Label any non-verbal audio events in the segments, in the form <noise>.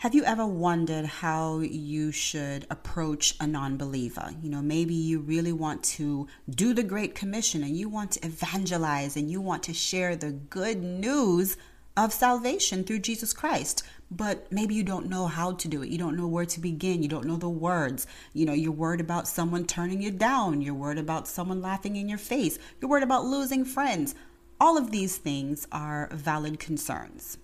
Have you ever wondered how you should approach a non believer? You know, maybe you really want to do the Great Commission and you want to evangelize and you want to share the good news of salvation through Jesus Christ. But maybe you don't know how to do it. You don't know where to begin. You don't know the words. You know, you're worried about someone turning you down. You're worried about someone laughing in your face. You're worried about losing friends. All of these things are valid concerns.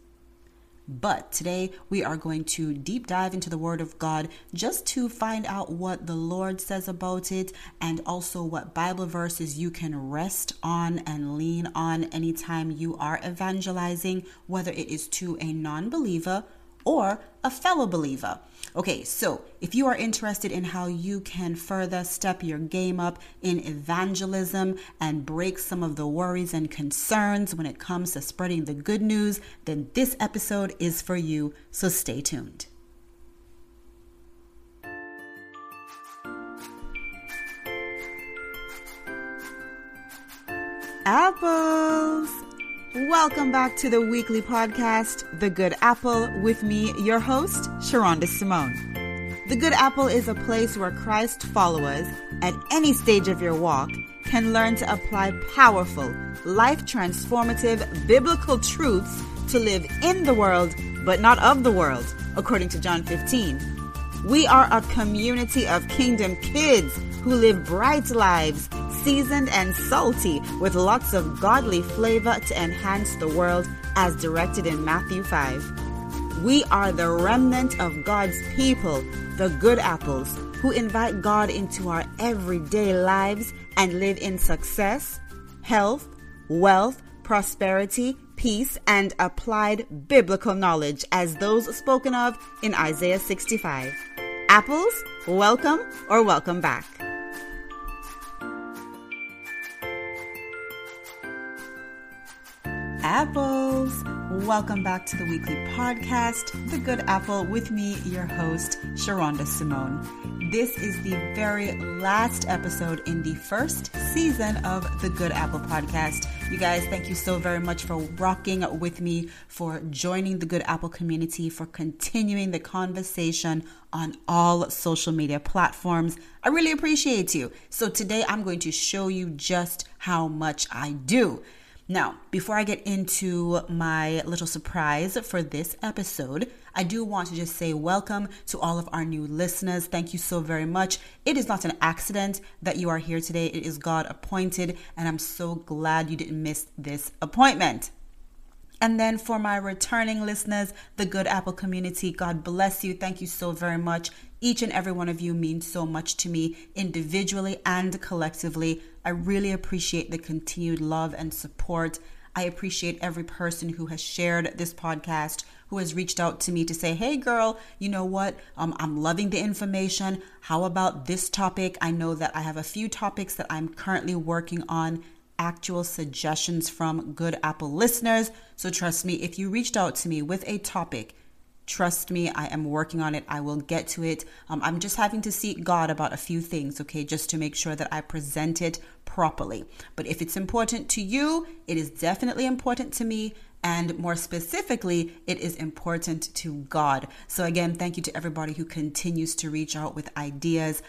But today we are going to deep dive into the Word of God just to find out what the Lord says about it and also what Bible verses you can rest on and lean on anytime you are evangelizing, whether it is to a non believer or a fellow believer. Okay, so if you are interested in how you can further step your game up in evangelism and break some of the worries and concerns when it comes to spreading the good news, then this episode is for you. So stay tuned. Apples! Welcome back to the weekly podcast, The Good Apple, with me, your host, Sherunda Simone. The Good Apple is a place where Christ followers, at any stage of your walk, can learn to apply powerful, life transformative biblical truths to live in the world, but not of the world, according to John 15. We are a community of kingdom kids who live bright lives seasoned and salty with lots of godly flavor to enhance the world as directed in Matthew 5. We are the remnant of God's people, the good apples, who invite God into our everyday lives and live in success, health, wealth, prosperity, peace, and applied biblical knowledge as those spoken of in Isaiah 65. Apples, welcome or welcome back. Apples. Welcome back to the weekly podcast, The Good Apple, with me, your host, Sherunda Simone. This is the very last episode in the first season of the Good Apple podcast. You guys, thank you so very much for rocking with me, for joining the Good Apple community, for continuing the conversation on all social media platforms. I really appreciate you. So today I'm going to show you just how much I do. Now, before I get into my little surprise for this episode, I do want to just say welcome to all of our new listeners. Thank you so very much. It is not an accident that you are here today, it is God appointed, and I'm so glad you didn't miss this appointment. And then for my returning listeners, the Good Apple community, God bless you. Thank you so very much. Each and every one of you means so much to me individually and collectively. I really appreciate the continued love and support. I appreciate every person who has shared this podcast, who has reached out to me to say, hey, girl, you know what? Um, I'm loving the information. How about this topic? I know that I have a few topics that I'm currently working on actual suggestions from good Apple listeners. So trust me, if you reached out to me with a topic, trust me, I am working on it. I will get to it. Um, I'm just having to seek God about a few things, okay, just to make sure that I present it properly. But if it's important to you, it is definitely important to me. And more specifically, it is important to God. So, again, thank you to everybody who continues to reach out with ideas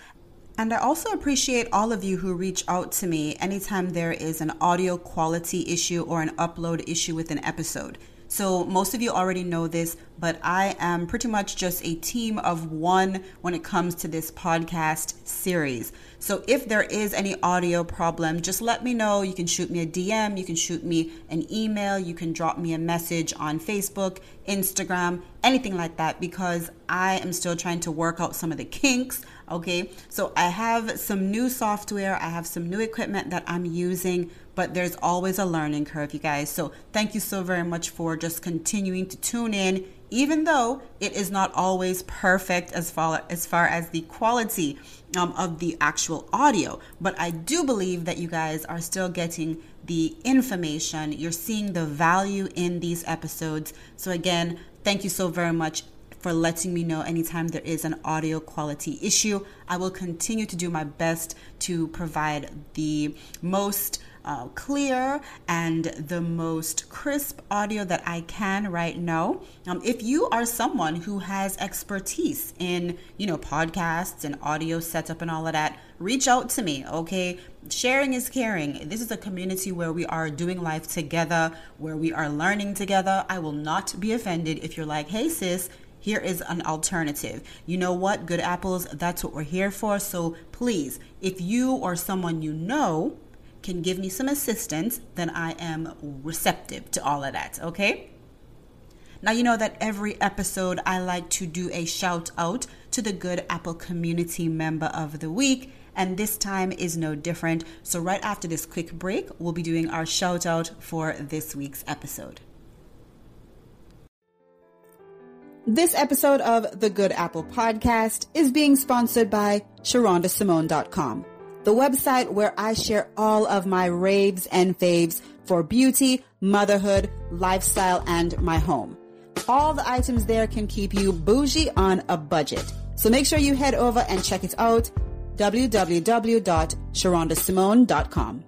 and I also appreciate all of you who reach out to me anytime there is an audio quality issue or an upload issue with an episode. So, most of you already know this, but I am pretty much just a team of one when it comes to this podcast series. So, if there is any audio problem, just let me know. You can shoot me a DM, you can shoot me an email, you can drop me a message on Facebook, Instagram, anything like that, because I am still trying to work out some of the kinks. Okay, so I have some new software, I have some new equipment that I'm using but there's always a learning curve, you guys. So thank you so very much for just continuing to tune in, even though it is not always perfect as far as far as the quality um, of the actual audio. But I do believe that you guys are still getting the information. You're seeing the value in these episodes. So again, thank you so very much for letting me know anytime there is an audio quality issue. I will continue to do my best to provide the most uh, clear and the most crisp audio that I can right now. Um, if you are someone who has expertise in, you know, podcasts and audio setup and all of that, reach out to me, okay? Sharing is caring. This is a community where we are doing life together, where we are learning together. I will not be offended if you're like, hey, sis, here is an alternative. You know what? Good apples, that's what we're here for. So please, if you or someone you know can give me some assistance, then I am receptive to all of that, okay? Now, you know that every episode I like to do a shout out to the Good Apple Community Member of the Week, and this time is no different. So, right after this quick break, we'll be doing our shout out for this week's episode. This episode of the Good Apple Podcast is being sponsored by SherundaSimone.com, the website where I share all of my raves and faves for beauty, motherhood, lifestyle, and my home. All the items there can keep you bougie on a budget. So make sure you head over and check it out www.sherundasimone.com.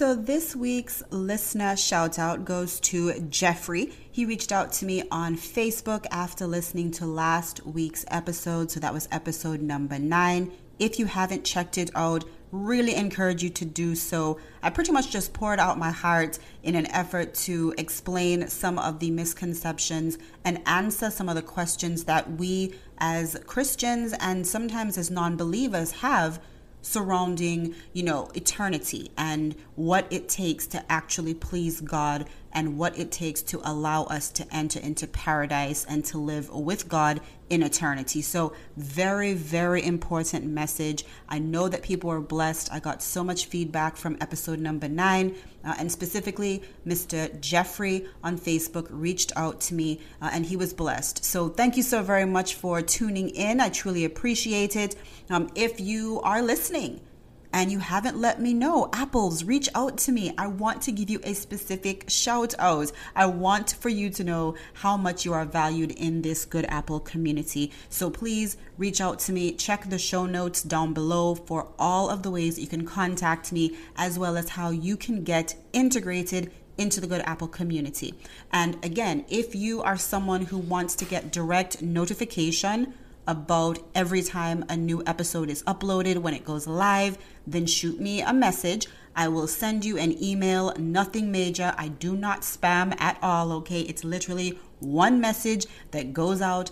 So this week's listener shout out goes to Jeffrey. He reached out to me on Facebook after listening to last week's episode. So that was episode number nine. If you haven't checked it out, really encourage you to do so. I pretty much just poured out my heart in an effort to explain some of the misconceptions and answer some of the questions that we as Christians and sometimes as non believers have surrounding, you know, eternity and what it takes to actually please God and what it takes to allow us to enter into paradise and to live with God in eternity. So, very, very important message. I know that people are blessed. I got so much feedback from episode number nine, uh, and specifically, Mr. Jeffrey on Facebook reached out to me uh, and he was blessed. So, thank you so very much for tuning in. I truly appreciate it. Um, if you are listening, and you haven't let me know, apples, reach out to me. I want to give you a specific shout out. I want for you to know how much you are valued in this good apple community. So please reach out to me. Check the show notes down below for all of the ways you can contact me, as well as how you can get integrated into the Good Apple community. And again, if you are someone who wants to get direct notification about every time a new episode is uploaded when it goes live, then shoot me a message. I will send you an email, nothing major. I do not spam at all, okay? It's literally one message that goes out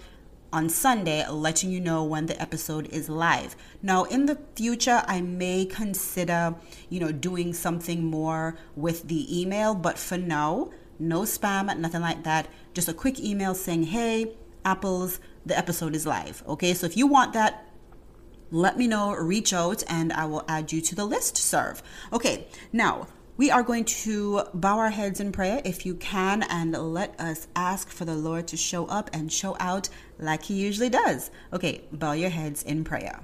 on Sunday letting you know when the episode is live. Now, in the future, I may consider, you know, doing something more with the email, but for now, no spam, nothing like that. Just a quick email saying, "Hey, apples, the episode is live." Okay? So if you want that, let me know, reach out, and I will add you to the list serve. Okay, now we are going to bow our heads in prayer if you can, and let us ask for the Lord to show up and show out like He usually does. Okay, bow your heads in prayer.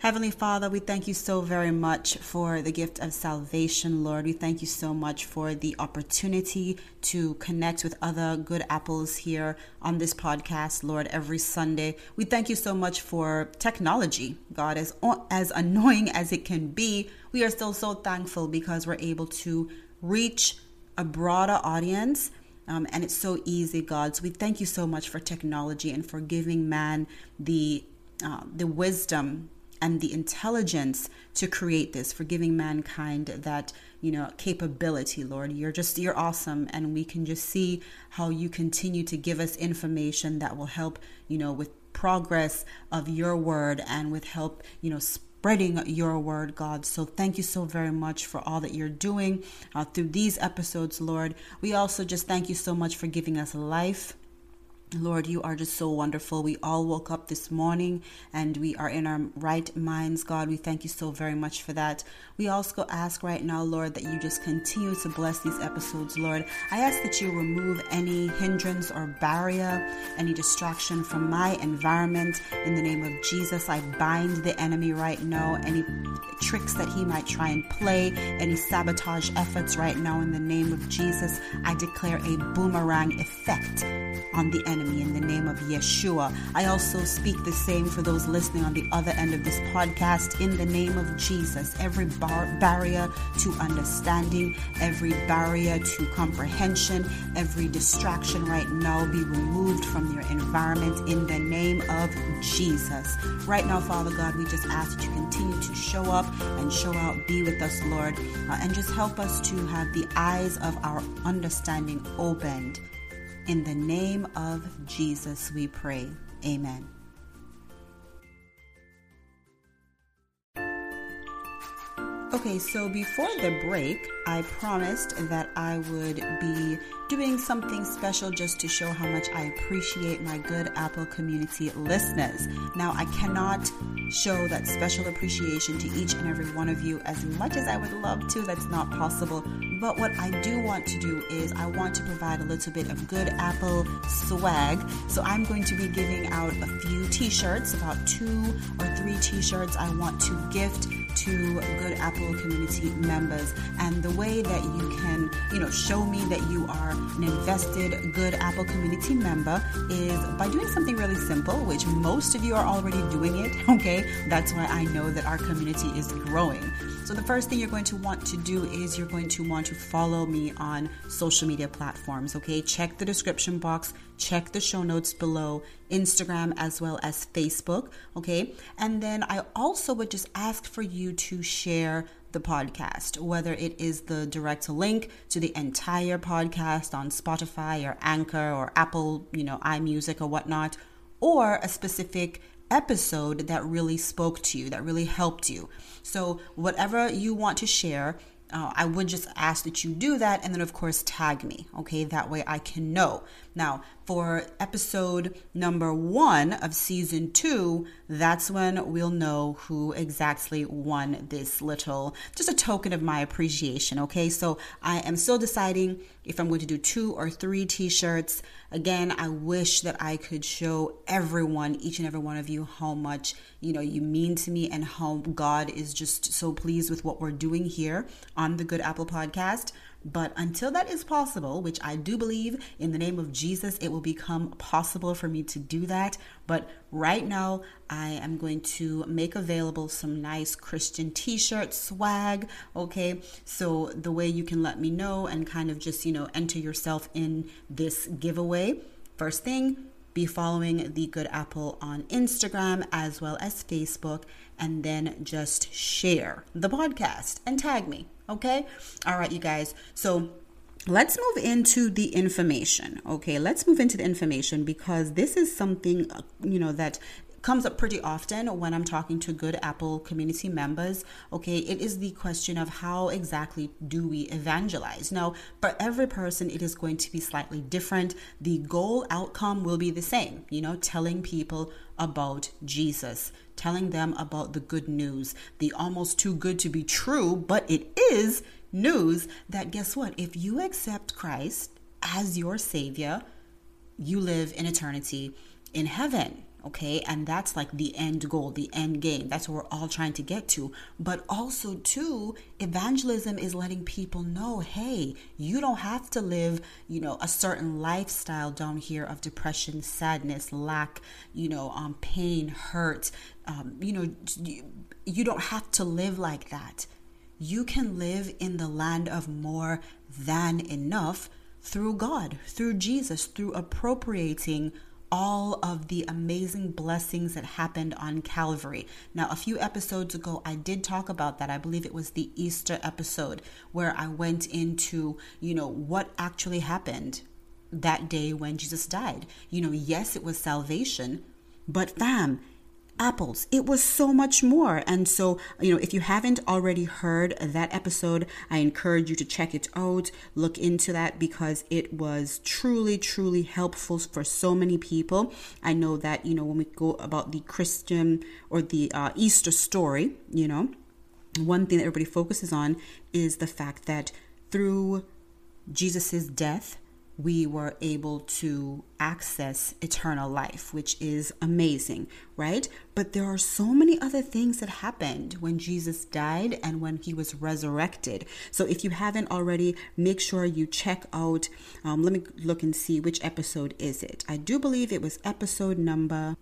Heavenly Father, we thank you so very much for the gift of salvation, Lord. We thank you so much for the opportunity to connect with other good apples here on this podcast, Lord, every Sunday. We thank you so much for technology, God, as as annoying as it can be. We are still so thankful because we're able to reach a broader audience um, and it's so easy, God. So we thank you so much for technology and for giving man the uh, the wisdom and the intelligence to create this, for giving mankind that, you know, capability, Lord. You're just, you're awesome. And we can just see how you continue to give us information that will help, you know, with progress of your word and with help, you know, spreading your word, God. So thank you so very much for all that you're doing uh, through these episodes, Lord. We also just thank you so much for giving us life Lord, you are just so wonderful. We all woke up this morning and we are in our right minds, God. We thank you so very much for that. We also ask right now, Lord, that you just continue to bless these episodes, Lord. I ask that you remove any hindrance or barrier, any distraction from my environment. In the name of Jesus, I bind the enemy right now, any tricks that he might try and play, any sabotage efforts right now. In the name of Jesus, I declare a boomerang effect on the enemy enemy in the name of Yeshua. I also speak the same for those listening on the other end of this podcast in the name of Jesus. Every bar- barrier to understanding, every barrier to comprehension, every distraction right now be removed from your environment in the name of Jesus. Right now, Father God, we just ask that you continue to show up and show out. Be with us, Lord, uh, and just help us to have the eyes of our understanding opened. In the name of Jesus, we pray. Amen. Okay, so before the break, I promised that I would be doing something special just to show how much I appreciate my good Apple community listeners. Now, I cannot show that special appreciation to each and every one of you as much as I would love to. That's not possible. But what I do want to do is I want to provide a little bit of good Apple swag. So I'm going to be giving out a few t shirts, about two or three t shirts I want to gift to Good Apple community members. And the way that you can, you know, show me that you are an invested Good Apple community member is by doing something really simple, which most of you are already doing it, <laughs> okay? That's why I know that our community is growing. So, the first thing you're going to want to do is you're going to want to follow me on social media platforms, okay? Check the description box, check the show notes below, Instagram as well as Facebook, okay? And then I also would just ask for you to share the podcast, whether it is the direct link to the entire podcast on Spotify or Anchor or Apple, you know, iMusic or whatnot, or a specific episode that really spoke to you, that really helped you. So, whatever you want to share, uh, I would just ask that you do that and then, of course, tag me. Okay, that way I can know. Now, for episode number one of season two, that's when we'll know who exactly won this little, just a token of my appreciation. Okay, so I am still deciding if I'm going to do two or three t shirts. Again, I wish that I could show everyone, each and every one of you, how much you know you mean to me and how God is just so pleased with what we're doing here on the Good Apple Podcast. But until that is possible, which I do believe in the name of Jesus, it will become possible for me to do that. But right now, I am going to make available some nice Christian t shirt swag. Okay. So the way you can let me know and kind of just, you know, enter yourself in this giveaway. First thing, be following the Good Apple on Instagram as well as Facebook, and then just share the podcast and tag me. Okay. All right, you guys. So let's move into the information. Okay. Let's move into the information because this is something, uh, you know, that comes up pretty often when I'm talking to good Apple community members. Okay, it is the question of how exactly do we evangelize? Now, for every person, it is going to be slightly different. The goal outcome will be the same, you know, telling people about Jesus, telling them about the good news, the almost too good to be true, but it is news that guess what? If you accept Christ as your Savior, you live in eternity in heaven okay? And that's like the end goal the end game. That's what we're all trying to get to. But also too evangelism is letting people know hey you don't have to live you know a certain lifestyle down here of depression sadness lack you know um pain hurt. Um you know you don't have to live like that. You can live in the land of more than enough through God, through Jesus, through appropriating all of the amazing blessings that happened on Calvary. Now, a few episodes ago, I did talk about that. I believe it was the Easter episode where I went into, you know, what actually happened that day when Jesus died. You know, yes, it was salvation, but fam, apples. It was so much more. And so, you know, if you haven't already heard that episode, I encourage you to check it out, look into that because it was truly, truly helpful for so many people. I know that, you know, when we go about the Christian or the uh, Easter story, you know, one thing that everybody focuses on is the fact that through Jesus's death, we were able to access eternal life, which is amazing, right? But there are so many other things that happened when Jesus died and when he was resurrected. So if you haven't already, make sure you check out. Um, let me look and see which episode is it. I do believe it was episode number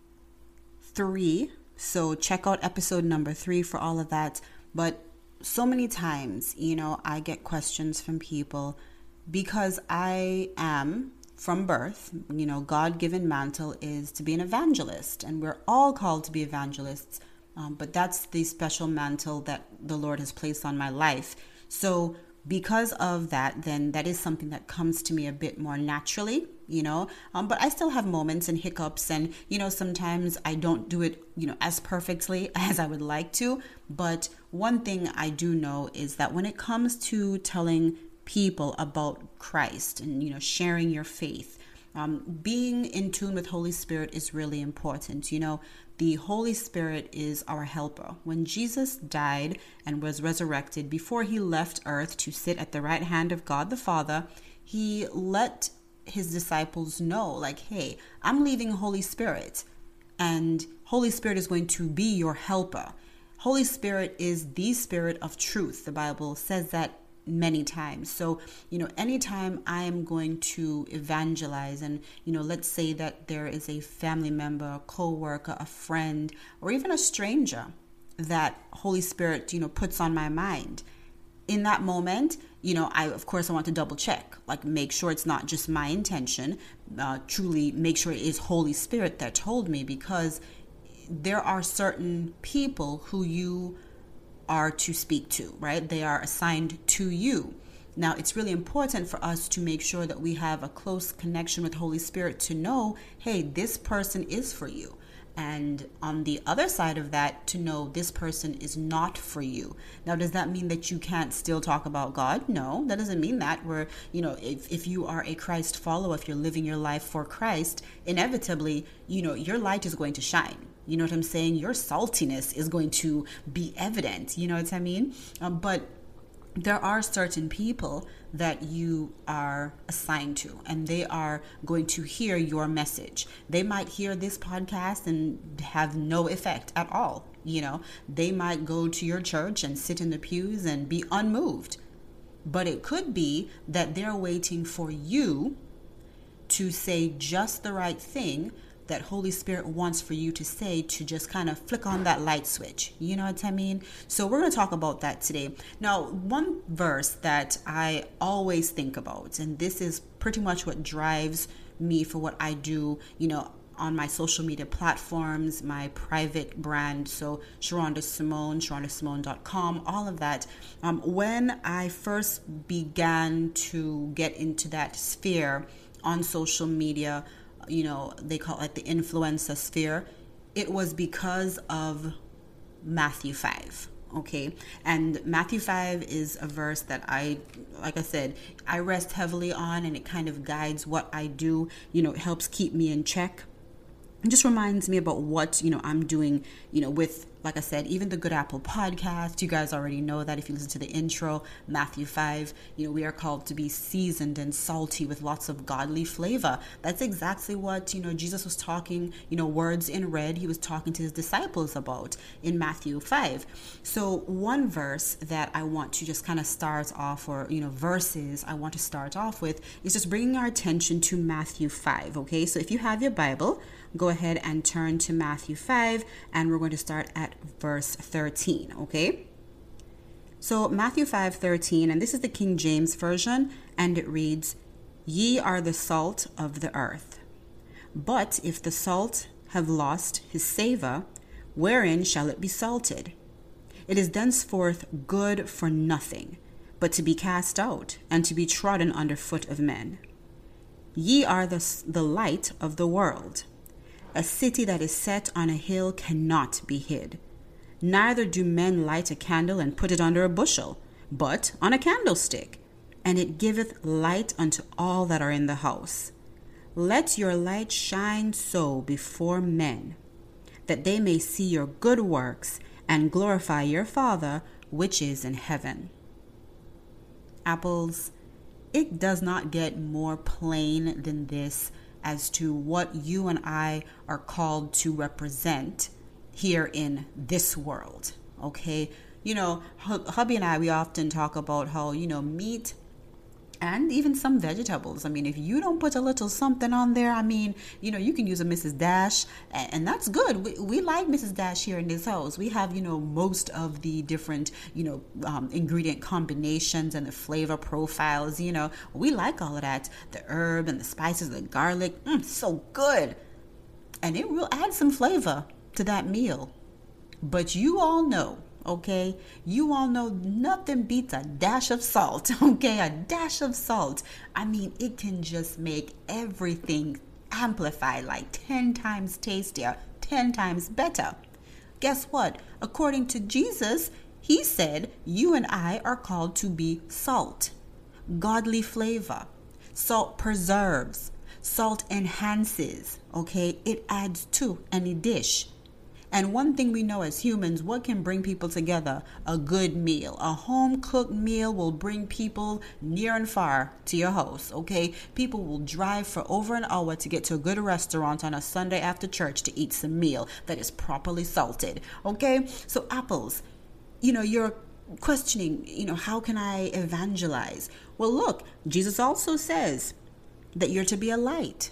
three. So check out episode number three for all of that. But so many times, you know, I get questions from people because I am from birth, you know, God given mantle is to be an evangelist, and we're all called to be evangelists. Um, but that's the special mantle that the Lord has placed on my life. So, because of that, then that is something that comes to me a bit more naturally, you know. Um, but I still have moments and hiccups, and you know, sometimes I don't do it, you know, as perfectly <laughs> as I would like to. But one thing I do know is that when it comes to telling people about Christ and you know sharing your faith. Um, being in tune with Holy Spirit is really important. You know, the Holy Spirit is our helper. When Jesus died and was resurrected, before he left earth to sit at the right hand of God the Father, he let his disciples know, like, hey, I'm leaving Holy Spirit, and Holy Spirit is going to be your helper. Holy Spirit is the spirit of truth. The Bible says that many times. So, you know, anytime I am going to evangelize, and, you know, let's say that there is a family member, a co worker, a friend, or even a stranger that Holy Spirit, you know, puts on my mind. In that moment, you know, I of course I want to double check, like make sure it's not just my intention, uh, truly make sure it is Holy Spirit that told me, because there are certain people who you are to speak to, right? They are assigned to you. Now, it's really important for us to make sure that we have a close connection with Holy Spirit to know, hey, this person is for you. And on the other side of that, to know this person is not for you. Now, does that mean that you can't still talk about God? No, that doesn't mean that. Where, you know, if, if you are a Christ follower, if you're living your life for Christ, inevitably, you know, your light is going to shine you know what I'm saying? Your saltiness is going to be evident. You know what I mean? Um, but there are certain people that you are assigned to, and they are going to hear your message. They might hear this podcast and have no effect at all. You know, they might go to your church and sit in the pews and be unmoved. But it could be that they're waiting for you to say just the right thing that Holy Spirit wants for you to say to just kind of flick on that light switch. You know what I mean? So we're going to talk about that today. Now, one verse that I always think about, and this is pretty much what drives me for what I do, you know, on my social media platforms, my private brand, so Sherunda Simone, SherundaSimone.com, all of that. Um, when I first began to get into that sphere on social media, you know, they call it the influenza sphere, it was because of Matthew 5. Okay, and Matthew 5 is a verse that I, like I said, I rest heavily on and it kind of guides what I do. You know, it helps keep me in check. It just reminds me about what, you know, I'm doing, you know, with like I said, even the Good Apple podcast, you guys already know that if you listen to the intro, Matthew 5, you know, we are called to be seasoned and salty with lots of godly flavor. That's exactly what, you know, Jesus was talking, you know, words in red, he was talking to his disciples about in Matthew 5. So, one verse that I want to just kind of start off, or, you know, verses I want to start off with is just bringing our attention to Matthew 5, okay? So, if you have your Bible, go ahead and turn to Matthew 5, and we're going to start at verse 13, okay? So, Matthew 5 13, and this is the King James Version, and it reads, Ye are the salt of the earth. But if the salt have lost his savour, wherein shall it be salted? It is thenceforth good for nothing, but to be cast out, and to be trodden under foot of men. Ye are the, the light of the world. A city that is set on a hill cannot be hid. Neither do men light a candle and put it under a bushel, but on a candlestick, and it giveth light unto all that are in the house. Let your light shine so before men, that they may see your good works and glorify your Father which is in heaven. Apples, it does not get more plain than this as to what you and I are called to represent here in this world. Okay? You know, hubby and I, we often talk about how, you know, meat and even some vegetables. I mean, if you don't put a little something on there, I mean, you know, you can use a Mrs. Dash, and that's good. We, we like Mrs. Dash here in this house. We have, you know, most of the different, you know, um, ingredient combinations and the flavor profiles. You know, we like all of that. The herb and the spices, the garlic, mm, so good, and it will add some flavor to that meal. But you all know okay? You all know nothing beats a dash of salt, <laughs> okay? A dash of salt. I mean, it can just make everything amplify like 10 times tastier, 10 times better. Guess what? According to Jesus, he said, You and I are called to be salt, godly flavor. Salt preserves, salt enhances, okay? It adds to any dish. And one thing we know as humans, what can bring people together? A good meal. A home cooked meal will bring people near and far to your house, okay? People will drive for over an hour to get to a good restaurant on a Sunday after church to eat some meal that is properly salted, okay? So, apples, you know, you're questioning, you know, how can I evangelize? Well, look, Jesus also says that you're to be a light.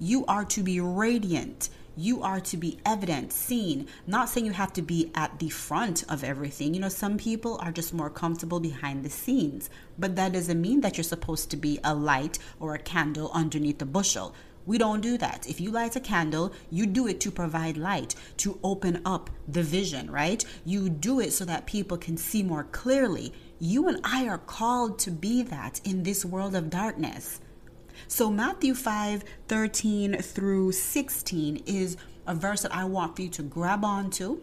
You are to be radiant you are to be evident, seen. Not saying you have to be at the front of everything. You know, some people are just more comfortable behind the scenes, but that doesn't mean that you're supposed to be a light or a candle underneath the bushel. We don't do that. If you light a candle, you do it to provide light, to open up the vision, right? You do it so that people can see more clearly. You and I are called to be that in this world of darkness. So, Matthew 5 13 through 16 is a verse that I want for you to grab onto.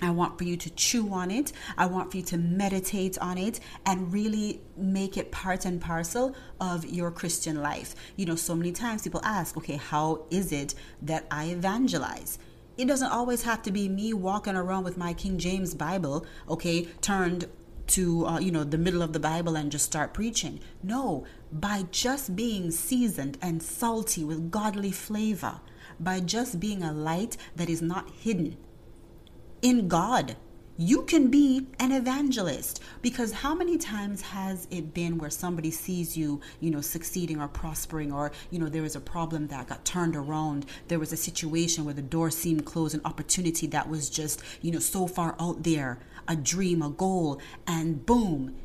I want for you to chew on it. I want for you to meditate on it and really make it part and parcel of your Christian life. You know, so many times people ask, okay, how is it that I evangelize? It doesn't always have to be me walking around with my King James Bible, okay, turned to uh, you know the middle of the bible and just start preaching. No by just being seasoned and salty with godly flavor by just being a light that is not hidden in god you can be an evangelist. Because how many times has it been where somebody sees you you know succeeding or prospering or you know there was a problem that got turned around? There was a situation where the door seemed closed an opportunity that was just you know so far out there a dream a goal and boom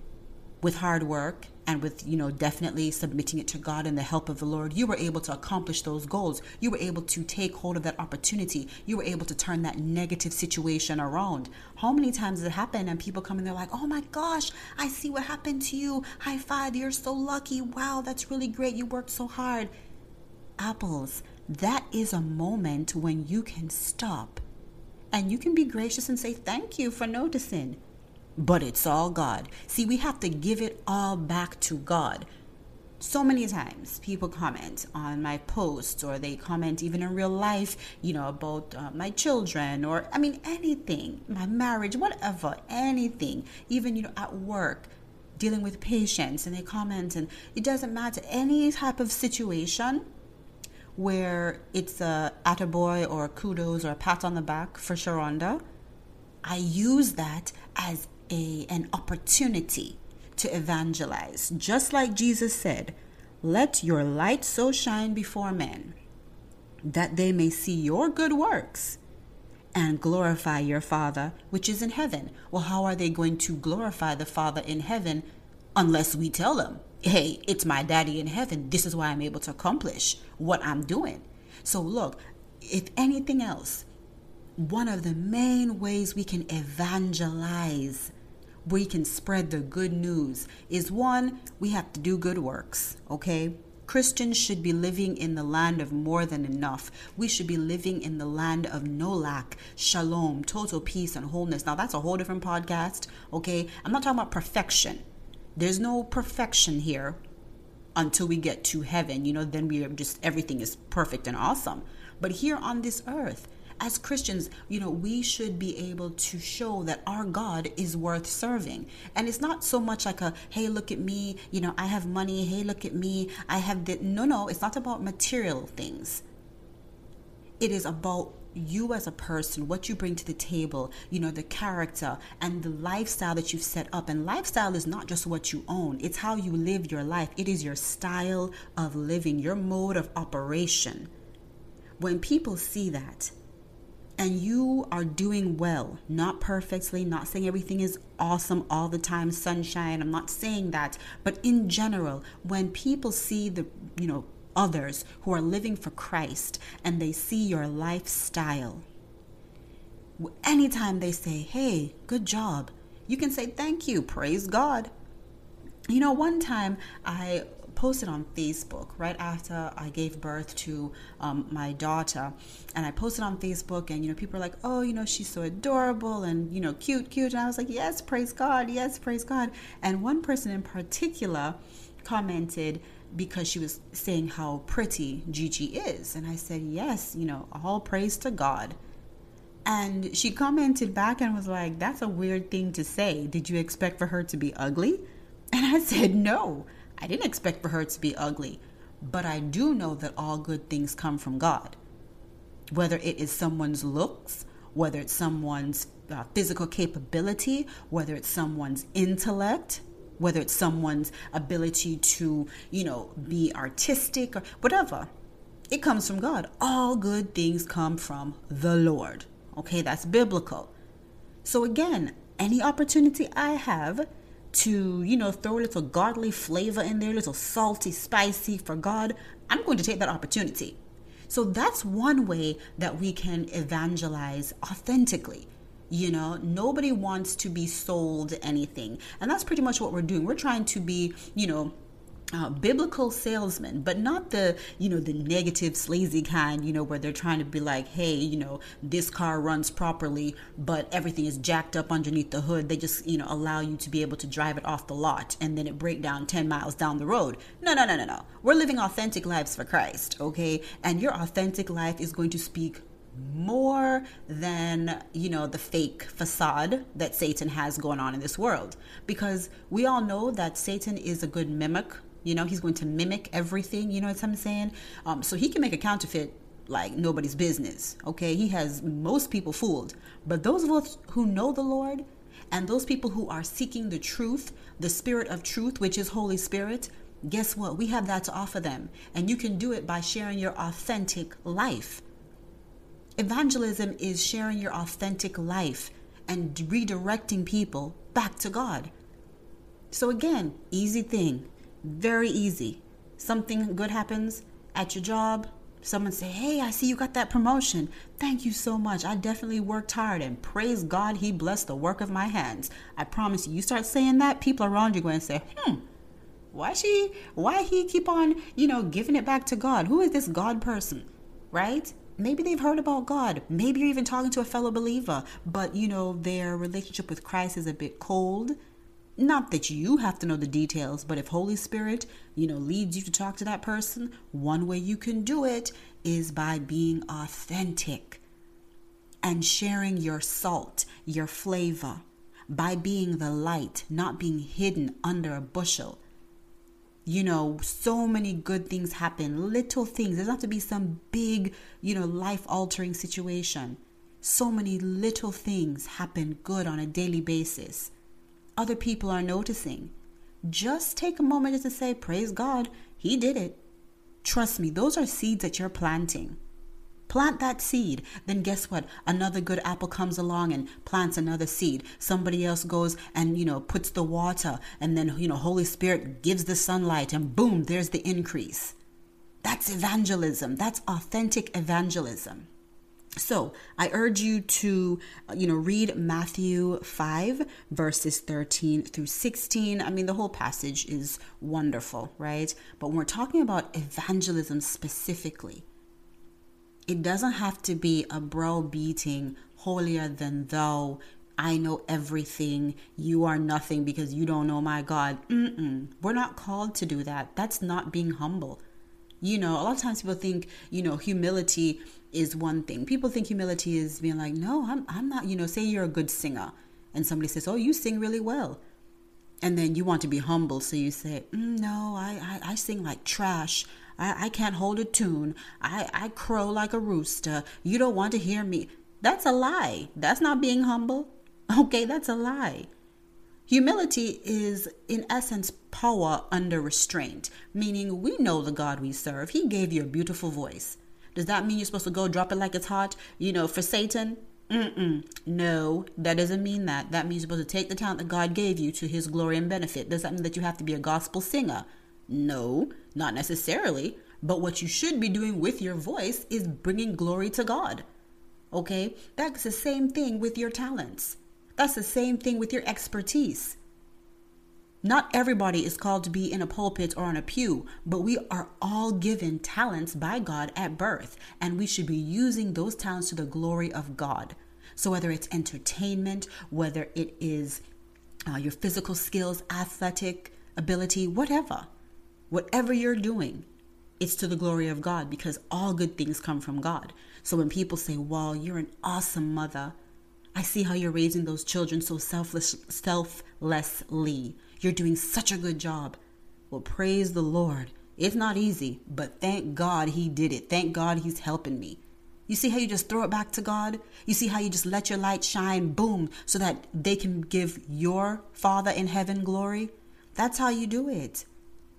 with hard work and with you know definitely submitting it to God and the help of the Lord you were able to accomplish those goals. You were able to take hold of that opportunity. You were able to turn that negative situation around. How many times does it happen and people come and they're like oh my gosh I see what happened to you. High five you're so lucky. Wow that's really great. You worked so hard. Apples that is a moment when you can stop and you can be gracious and say thank you for noticing but it's all God. See, we have to give it all back to God. So many times people comment on my posts or they comment even in real life, you know, about uh, my children or, I mean, anything, my marriage, whatever, anything, even, you know, at work, dealing with patients, and they comment, and it doesn't matter, any type of situation where it's a attaboy or a kudos or a pat on the back for Sherunda, I use that as a, an opportunity to evangelize. Just like Jesus said, let your light so shine before men that they may see your good works and glorify your Father which is in heaven. Well, how are they going to glorify the Father in heaven unless we tell them, hey, it's my daddy in heaven. This is why I'm able to accomplish what I'm doing. So, look, if anything else, one of the main ways we can evangelize we can spread the good news is one, we have to do good works, okay? Christians should be living in the land of more than enough. We should be living in the land of no lack, shalom, total peace, and wholeness. Now, that's a whole different podcast, okay? I'm not talking about perfection. There's no perfection here until we get to heaven. You know, then we are just, everything is perfect and awesome. But here on this earth, as Christians, you know, we should be able to show that our God is worth serving. And it's not so much like a, hey, look at me, you know, I have money, hey, look at me, I have the no, no, it's not about material things. It is about you as a person, what you bring to the table, you know, the character and the lifestyle that you've set up. And lifestyle is not just what you own, it's how you live your life. It is your style of living, your mode of operation. When people see that, and you are doing well, not perfectly, not saying everything is awesome all the time, sunshine. I'm not saying that, but in general, when people see the, you know, others who are living for Christ and they see your lifestyle, anytime they say, hey, good job, you can say thank you, praise God. You know, one time I posted on Facebook right after I gave birth to um, my daughter, and I posted on Facebook, and you know, people are like, "Oh, you know, she's so adorable and you know, cute, cute," and I was like, "Yes, praise God, yes, praise God." And one person in particular commented because she was saying how pretty Gigi is. And I said, Yes, you know, all praise to God. And she commented back and was like, That's a weird thing to say. Did you expect for her to be ugly? And I said, No, I didn't expect for her to be ugly. But I do know that all good things come from God. Whether it is someone's looks, whether it's someone's uh, physical capability, whether it's someone's intellect, whether it's someone's ability to, you know, be artistic or whatever. It comes from God. All good things come from the Lord. Okay, that's biblical. So again, any opportunity I have to, you know, throw a little godly flavor in there, a little salty, spicy for God, I'm going to take that opportunity. So that's one way that we can evangelize authentically. You know, nobody wants to be sold anything. And that's pretty much what we're doing. We're trying to be, you know, uh, biblical salesmen, but not the you know the negative sleazy kind. You know where they're trying to be like, hey, you know this car runs properly, but everything is jacked up underneath the hood. They just you know allow you to be able to drive it off the lot, and then it break down ten miles down the road. No, no, no, no, no. We're living authentic lives for Christ, okay? And your authentic life is going to speak more than you know the fake facade that satan has going on in this world. Because we all know that satan is a good mimic. You know he's going to mimic everything. You know what i'm saying? Um, so he can make a counterfeit like nobody's business okay? He has most people fooled. But those of us who know the lord and those people who are seeking the truth the spirit of truth which is holy spirit guess what? We have that to offer them. And you can do it by sharing your authentic life Evangelism is sharing your authentic life and redirecting people back to God. So, again, easy thing, very easy. Something good happens at your job, someone say, Hey, I see you got that promotion. Thank you so much. I definitely worked hard and praise God, He blessed the work of my hands. I promise you, you start saying that, people around you going to say, Hmm, why she, why he keep on, you know, giving it back to God? Who is this God person? Right? Maybe they've heard about God. Maybe you're even talking to a fellow believer, but you know, their relationship with Christ is a bit cold. Not that you have to know the details, but if Holy Spirit, you know, leads you to talk to that person, one way you can do it is by being authentic and sharing your salt, your flavor, by being the light, not being hidden under a bushel you know, so many good things happen, little things. There's not to be some big, you know, life altering situation. So many little things happen good on a daily basis. Other people are noticing. Just take a moment just to say, Praise God, He did it. Trust me, those are seeds that you're planting. Plant that seed. Then guess what? Another good apple comes along and plants another seed. Somebody else goes and, you know, puts the water and then, you know, Holy Spirit gives the sunlight and boom, there's the increase. That's evangelism. That's authentic evangelism. So I urge you to, uh, you know, read Matthew 5, verses 13 through 16. I mean, the whole passage is wonderful, right? But when we're talking about evangelism specifically, it doesn't have to be a browbeating, holier than thou. I know everything. You are nothing because you don't know my God. Mm-mm. We're not called to do that. That's not being humble. You know, a lot of times people think, you know, humility is one thing. People think humility is being like, no, I'm, I'm not, you know, say you're a good singer and somebody says, oh, you sing really well. And then you want to be humble. So you say, mm, no, I, I, I sing like trash. I, I can't hold a tune. I, I crow like a rooster. You don't want to hear me. That's a lie. That's not being humble. <laughs> Okay, that's a lie. Humility is, in essence, power under restraint, meaning we know the God we serve. He gave you a beautiful voice. Does that mean you're supposed to go drop it like it's hot? You know, for Satan? Mm-mm. No, that doesn't mean that. That means you're supposed to take the talent that God gave you to his glory and benefit. Does that mean that you have to be a gospel singer? No, not necessarily. But what you should be doing with your voice is bringing glory to God. Okay? That's the same thing with your talents. That's the same thing with your expertise. Not everybody is called to be in a pulpit or on a pew, but we are all given talents by God at birth, and we should be using those talents to the glory of God. So, whether it's entertainment, whether it is uh, your physical skills, athletic ability, whatever, whatever you're doing, it's to the glory of God because all good things come from God. So, when people say, Well, you're an awesome mother, I see how you're raising those children so selfless, selflessly. You're doing such a good job. Well, praise the Lord. It's not easy, but thank God He did it. Thank God He's helping me. You see how you just throw it back to God? You see how you just let your light shine, boom, so that they can give your Father in heaven glory? That's how you do it.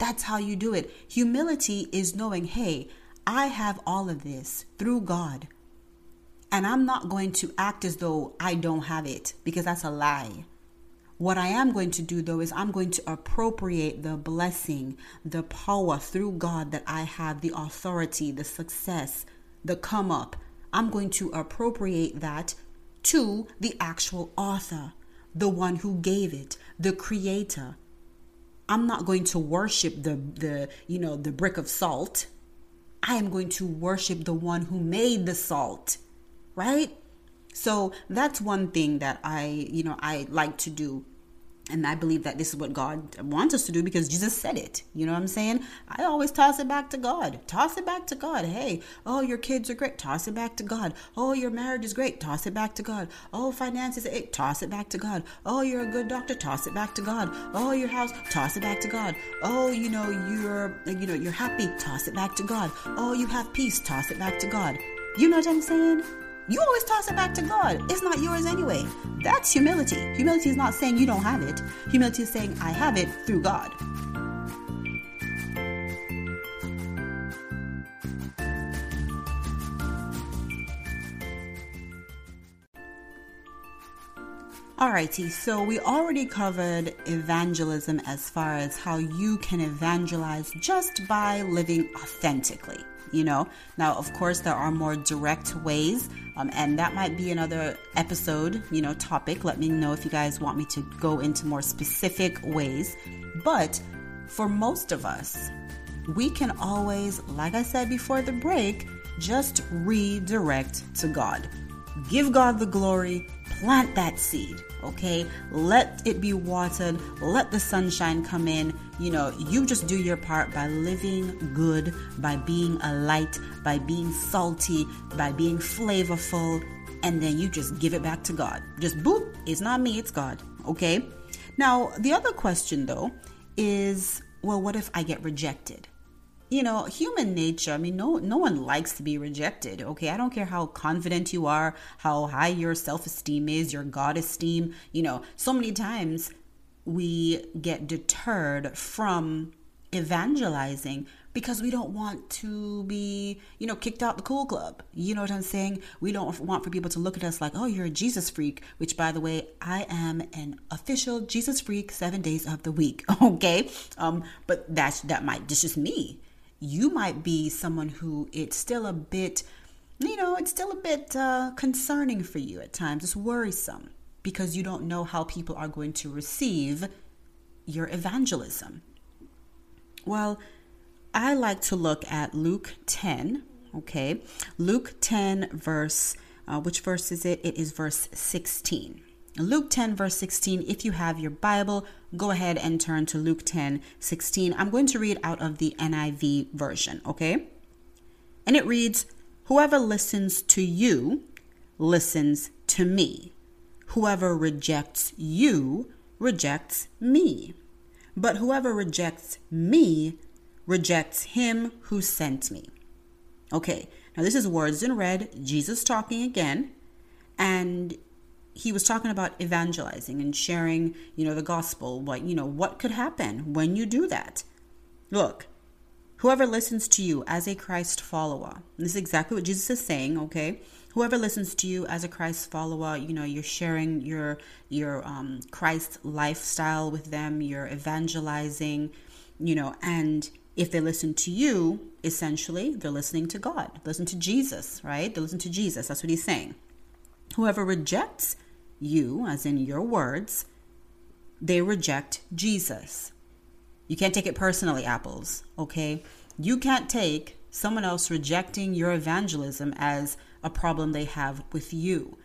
That's how you do it. Humility is knowing, hey, I have all of this through God. And I'm not going to act as though I don't have it because that's a lie. What I am going to do though is I'm going to appropriate the blessing, the power through God that I have, the authority, the success, the come up. I'm going to appropriate that to the actual author, the one who gave it, the creator. I'm not going to worship the the you know the brick of salt. I am going to worship the one who made the salt right? So that's one thing that I, you know, I like to do. And I believe that this is what God wants us to do because Jesus said it. You know what I'm saying? I always toss it back to God. Toss it back to God. Hey, oh, your kids are great. Toss it back to God. Oh, your marriage is great. Toss it back to God. Oh, finances, it. toss it back to God. Oh, you're a good doctor. Toss it back to God. Oh, your house, toss it back to God. Oh, you know, you're, you know, you're happy. Toss it back to God. Oh, you have peace. Toss it back to God. You know what I'm saying? You always toss it back to God. It's not yours anyway. That's humility. Humility is not saying you don't have it, humility is saying I have it through God. Alrighty, so we already covered evangelism as far as how you can evangelize just by living authentically you know. Now, of course, there are more direct ways, um, and that might be another episode, you know, topic. Let me know if you guys want me to go into more specific ways. But for most of us, we can always, like I said before the break, just redirect to God. Give God the glory, plant that seed, okay? Let it be watered, let the sunshine come in. You know, you just do your part by living good, by being a light, by being salty, by being flavorful, and then you just give it back to God. Just boop, it's not me, it's God, okay? Now, the other question though is well, what if I get rejected? You know, human nature. I mean, no no one likes to be rejected. Okay, I don't care how confident you are, how high your self esteem is, your God esteem. You know, so many times we get deterred from evangelizing because we don't want to be, you know, kicked out the cool club. You know what I'm saying? We don't want for people to look at us like, oh, you're a Jesus freak, which by the way, I am an official Jesus freak seven days of the week. <laughs> Okay. Um, but that's that might that's just me you might be someone who it's still a bit, you know, it's still a bit uh, concerning for you at times. It's worrisome because you don't know how people are going to receive your evangelism. Well, I like to look at Luke 10, okay? Luke 10, verse, uh, which verse is it? It is verse 16. Luke 10, verse 16. If you have your Bible, go ahead and turn to Luke 10, 16. I'm going to read out of the NIV version, okay? And it reads Whoever listens to you listens to me. Whoever rejects you rejects me. But whoever rejects me rejects him who sent me. Okay, now this is words in red, Jesus talking again. And he was talking about evangelizing and sharing, you know, the gospel. What, you know, what could happen when you do that? Look, whoever listens to you as a Christ follower, this is exactly what Jesus is saying, okay? Whoever listens to you as a Christ follower, you know, you're sharing your your um, Christ lifestyle with them, you're evangelizing, you know, and if they listen to you, essentially, they're listening to God. Listen to Jesus, right? They listen to Jesus. That's what he's saying. Whoever rejects you, as in your words, they reject Jesus. You can't take it personally, apples, okay? You can't take someone else rejecting your evangelism as a problem they have with you.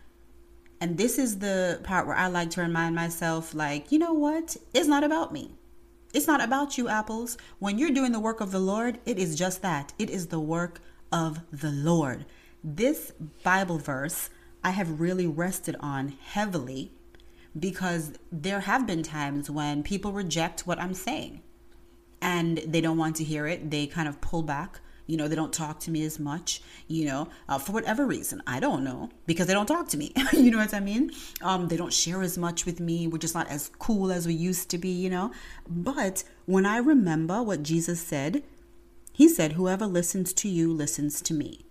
And this is the part where I like to remind myself, like, you know what? It's not about me. It's not about you, apples. When you're doing the work of the Lord, it is just that. It is the work of the Lord. This Bible verse I have really rested on heavily because there have been times when people reject what I'm saying and they don't want to hear it. They kind of pull back. You know, they don't talk to me as much, you know, uh, for whatever reason. I don't know because they don't talk to me. <laughs> you know what I mean? Um, they don't share as much with me. We're just not as cool as we used to be, you know? But when I remember what Jesus said, he said, Whoever listens to you listens to me.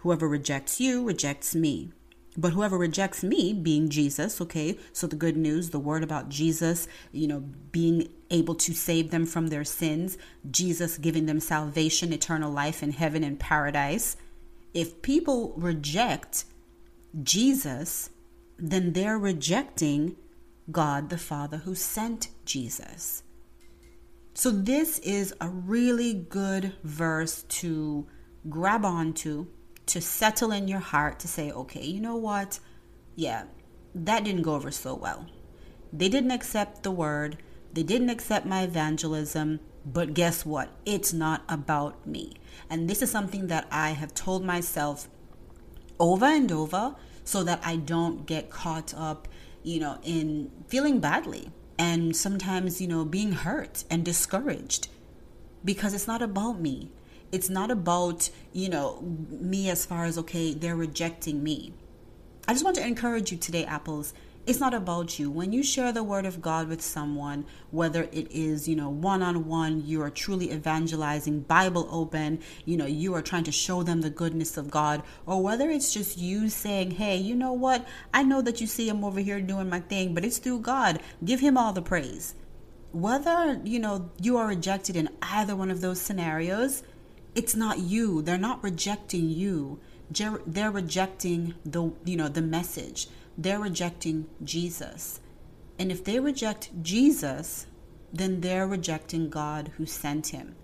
Whoever rejects you rejects me. But whoever rejects me, being Jesus, okay, so the good news, the word about Jesus, you know, being able to save them from their sins, Jesus giving them salvation, eternal life in heaven and paradise. If people reject Jesus, then they're rejecting God the Father who sent Jesus. So, this is a really good verse to grab onto to settle in your heart to say, okay, you know what? Yeah, that didn't go over so well. They didn't accept the word, they didn't accept my evangelism, but guess what? It's not about me. And this is something that I have told myself over and over so that I don't get caught up, you know, in feeling badly and sometimes, you know, being hurt and discouraged because it's not about me it's not about you know me as far as okay they're rejecting me. I just want to encourage you today apples. It's not about you. When you share the word of god with someone whether it is you know one-on-one you are truly evangelizing bible open you know you are trying to show them the goodness of god or whether it's just you saying hey you know what? I know that you see i'm over here doing my thing but it's through god. Give him all the praise. Whether you know you are rejected in either one of those scenarios it's not you. They're not rejecting you. They're rejecting the you know the message. They're rejecting jesus. And if they reject jesus then they're rejecting god who sent him.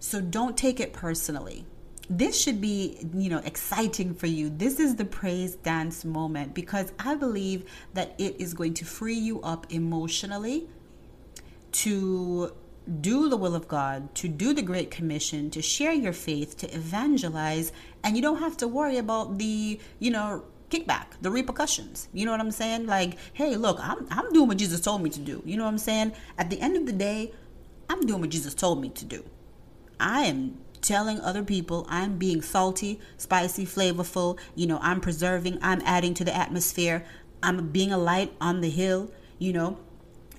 So don't take it personally. This should be you know exciting for you. This is the praise dance moment because i believe that it is going to free you up emotionally to do the will of God, to do the Great Commission, to share your faith, to evangelize, and you don't have to worry about the, you know, kickback, the repercussions. You know what I'm saying? Like, hey, look, I'm, I'm doing what Jesus told me to do. You know what I'm saying? At the end of the day, I'm doing what Jesus told me to do. I am telling other people I'm being salty, spicy, flavorful. You know, I'm preserving, I'm adding to the atmosphere. I'm being a light on the hill, you know.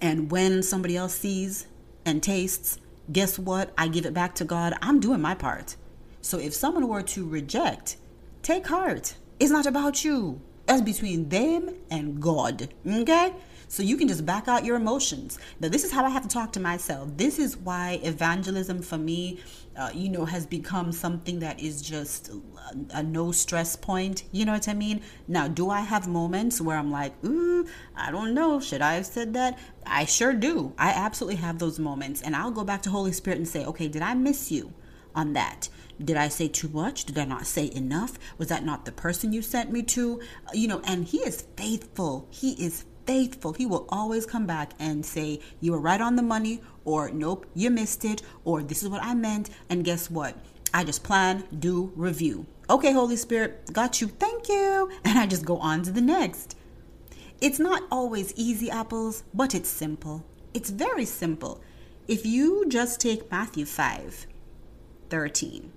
And when somebody else sees and tastes, guess what? I give it back to God. I'm doing my part. So if someone were to reject, take heart. It's not about you. That's between them and God. Okay? So you can just back out your emotions. Now, this is how I have to talk to myself. This is why evangelism for me, uh, you know, has become something that is just a, a, no stress point. You know what I mean? Now, do I have moments where I'm like, ooh, I don't know, should I have said that? I sure do. I absolutely have those moments. And I'll go back to Holy Spirit and say, okay, did I miss you? on that. Did I say too much? Did I not say enough? Was that not the person you sent me to? You know, and he is faithful. He is faithful. He will always come back and say, You were right on the money, or Nope, you missed it, or This is what I meant. And guess what? I just plan, do, review. Okay, Holy Spirit, got you. Thank you. <laughs> And I just go on to the next. It's not always easy apples, but it's simple. It's very simple. If you just take Matthew 5 13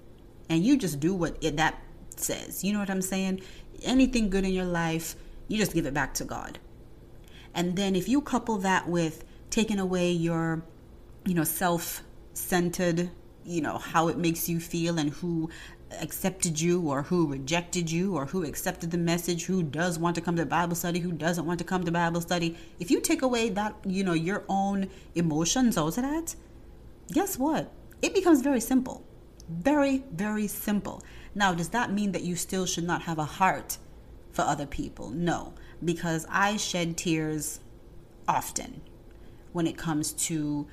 and you just do what it, that says, you know what I'm saying? Anything good in your life, you just give it back to God. And then if you couple that with taking away your, you know, self centered, you know, how it makes you feel and who accepted you or who rejected you or who accepted the message who does want to come to bible study who doesn't want to come to bible study if you take away that you know your own emotions out of that guess what? It becomes very simple. Very very simple. Now does that mean that you still should not have a heart for other people? No because i shed tears often when it comes to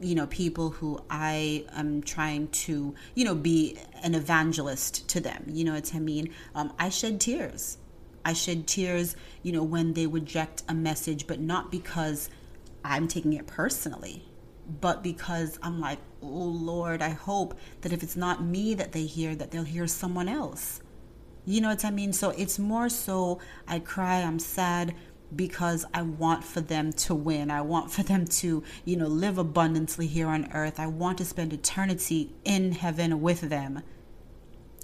you know people who i am trying to you know be an evangelist to them. You know what i mean? Um, i shed tears. I shed tears you know when they reject a message but not because i'm taking it personally but because i'm like oh lord i hope that if it's not me that they hear that they'll hear someone else you know what i mean so it's more so i cry i'm sad because I want for them to win. I want for them to, you know, live abundantly here on earth. I want to spend eternity in heaven with them.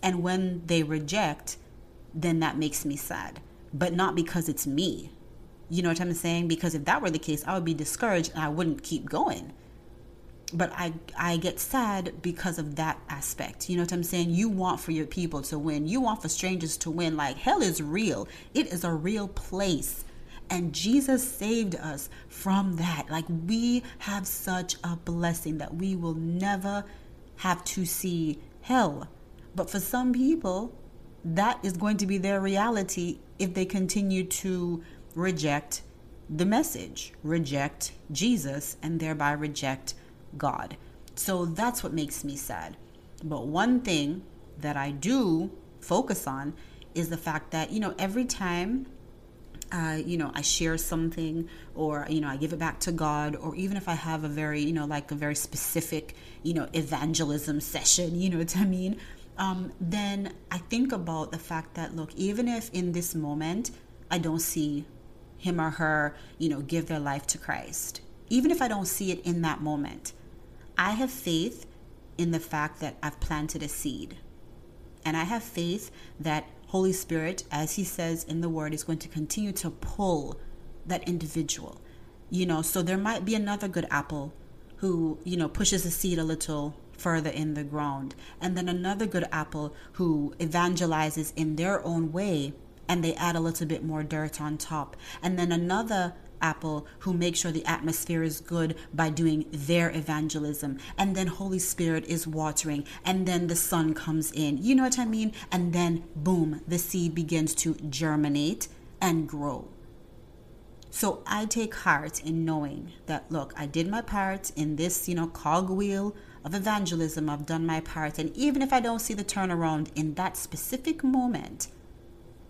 And when they reject, then that makes me sad. But not because it's me. You know what I'm saying? Because if that were the case, I would be discouraged and I wouldn't keep going. But I I get sad because of that aspect. You know what I'm saying? You want for your people to win. You want for strangers to win. Like hell is real. It is a real place and Jesus saved us from that. Like we have such a blessing that we will never have to see hell. But for some people, that is going to be their reality if they continue to reject the message, reject Jesus, and thereby reject God. So that's what makes me sad. But one thing that I do focus on is the fact that, you know, every time uh, you know, I share something or, you know, I give it back to God, or even if I have a very, you know, like a very specific, you know, evangelism session, you know what I mean? Um, then I think about the fact that, look, even if in this moment I don't see him or her, you know, give their life to Christ, even if I don't see it in that moment, I have faith in the fact that I've planted a seed. And I have faith that Holy Spirit, as He says in the Word, is going to continue to pull that individual. You know, so there might be another good apple who, you know, pushes the seed a little further in the ground, and then another good apple who evangelizes in their own way and they add a little bit more dirt on top, and then another Apple who make sure the atmosphere is good by doing their evangelism. And then Holy Spirit is watering. And then the sun comes in. You know what I mean? And then boom, the seed begins to germinate and grow. So I take heart in knowing that look, I did my part in this, you know, cogwheel of evangelism. I've done my part. And even if I don't see the turnaround in that specific moment,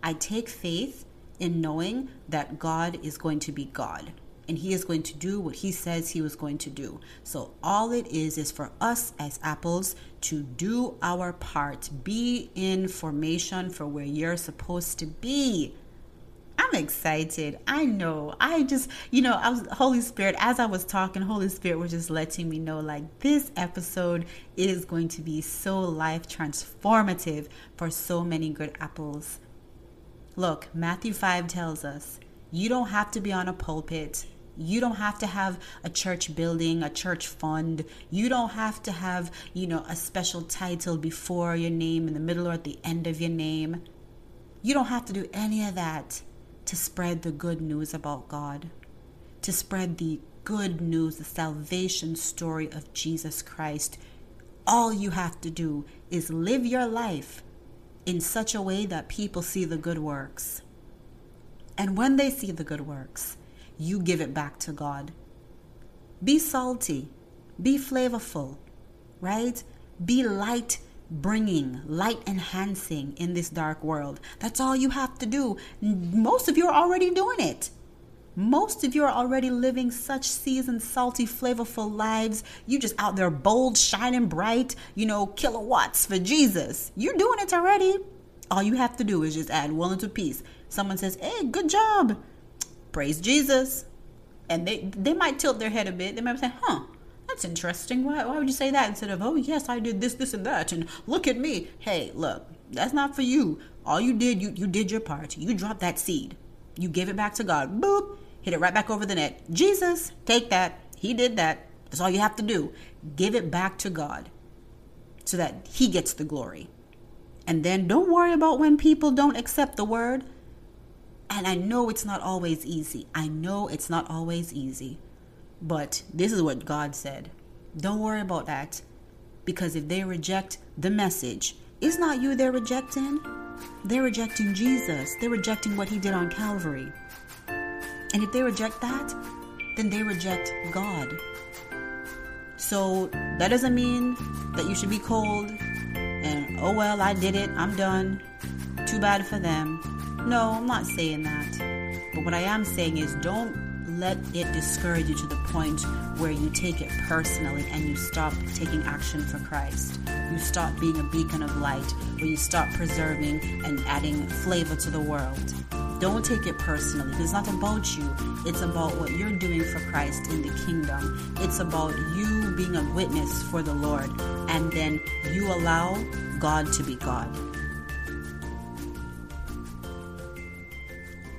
I take faith in knowing that God is going to be God and he is going to do what he says he was going to do. So all it is is for us as apples to do our part, be in formation for where you're supposed to be. I'm excited. I know. I just, you know, I was Holy Spirit as I was talking, Holy Spirit was just letting me know like this episode is going to be so life transformative for so many good apples. Look, Matthew 5 tells us you don't have to be on a pulpit. You don't have to have a church building, a church fund. You don't have to have, you know, a special title before your name, in the middle or at the end of your name. You don't have to do any of that to spread the good news about God, to spread the good news, the salvation story of Jesus Christ. All you have to do is live your life in such a way that people see the good works. And when they see the good works, you give it back to God. Be salty, be flavorful, right? Be light bringing, light enhancing in this dark world. That's all you have to do. Most of you are already doing it. Most of you are already living such seasoned, salty, flavorful lives. You just out there bold, shining bright, you know, kilowatts for Jesus. You're doing it already. All you have to do is just add one little piece. Someone says, "Hey, good job." Praise Jesus. And they they might tilt their head a bit. They might say, "Huh, that's interesting. Why, why would you say that instead of, oh, yes, I did this, this, and that, and look at me? Hey, look, that's not for you. All you did, you, you did your part. You dropped that seed. You gave it back to God. Boop, hit it right back over the net. Jesus, take that. He did that. That's all you have to do. Give it back to God so that He gets the glory. And then don't worry about when people don't accept the word. And I know it's not always easy. I know it's not always easy. But this is what God said. Don't worry about that. Because if they reject the message, it's not you they're rejecting. They're rejecting Jesus. They're rejecting what he did on Calvary. And if they reject that, then they reject God. So that doesn't mean that you should be cold and, oh well, I did it, I'm done. Too bad for them. No, I'm not saying that. But what I am saying is don't let it discourage you to the point where you take it personally and you stop taking action for Christ. You stop being a beacon of light, where you stop preserving and adding flavor to the world. Don't take it personally. It's not about you. It's about what you're doing for Christ in the kingdom. It's about you being a witness for the Lord. And then you allow God to be God.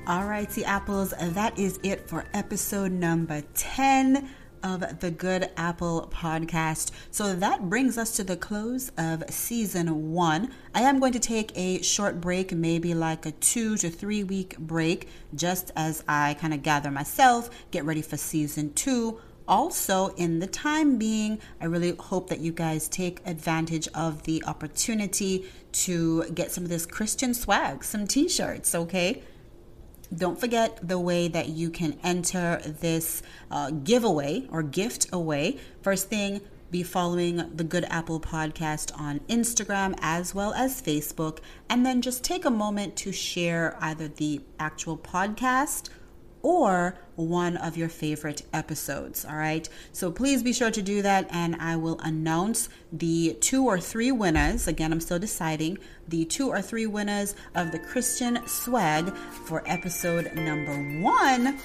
Alrighty, apples, that is it for episode number 10 of the Good Apple podcast. So that brings us to the close of season one. I am going to take a short break, maybe like a two to three week break, just as I kind of gather myself, get ready for season two. Also, in the time being, I really hope that you guys take advantage of the opportunity to get some of this Christian swag, some t shirts, okay? Don't forget the way that you can enter this uh, giveaway or gift away. First thing, be following the Good Apple podcast on Instagram as well as Facebook. And then just take a moment to share either the actual podcast or one of your favorite episodes. All right. So please be sure to do that. And I will announce the two or three winners. Again, I'm still deciding the two or three winners of the Christian swag for episode number one,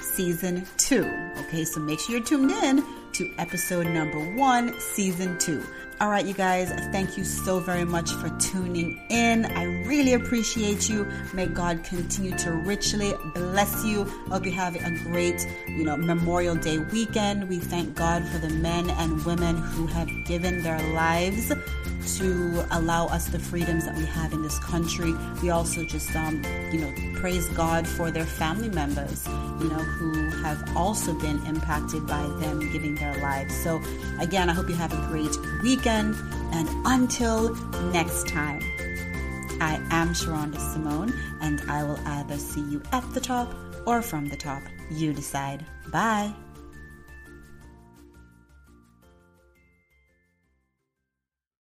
season two. Okay. So make sure you're tuned in to episode number one, season two. All right, you guys, thank you so very much for tuning in. I really appreciate you. May God continue to richly bless you. I hope you have a great, you know, Memorial Day weekend. We thank God for the men and women who have given their lives to allow us the freedoms that we have in this country. We also just, um, you know, praise God for their family members, you know, who have also been impacted by them giving their lives. So, again, I hope you have a great And until next time, I am Sherunda Simone, and I will either see you at the top or from the top. You decide. Bye.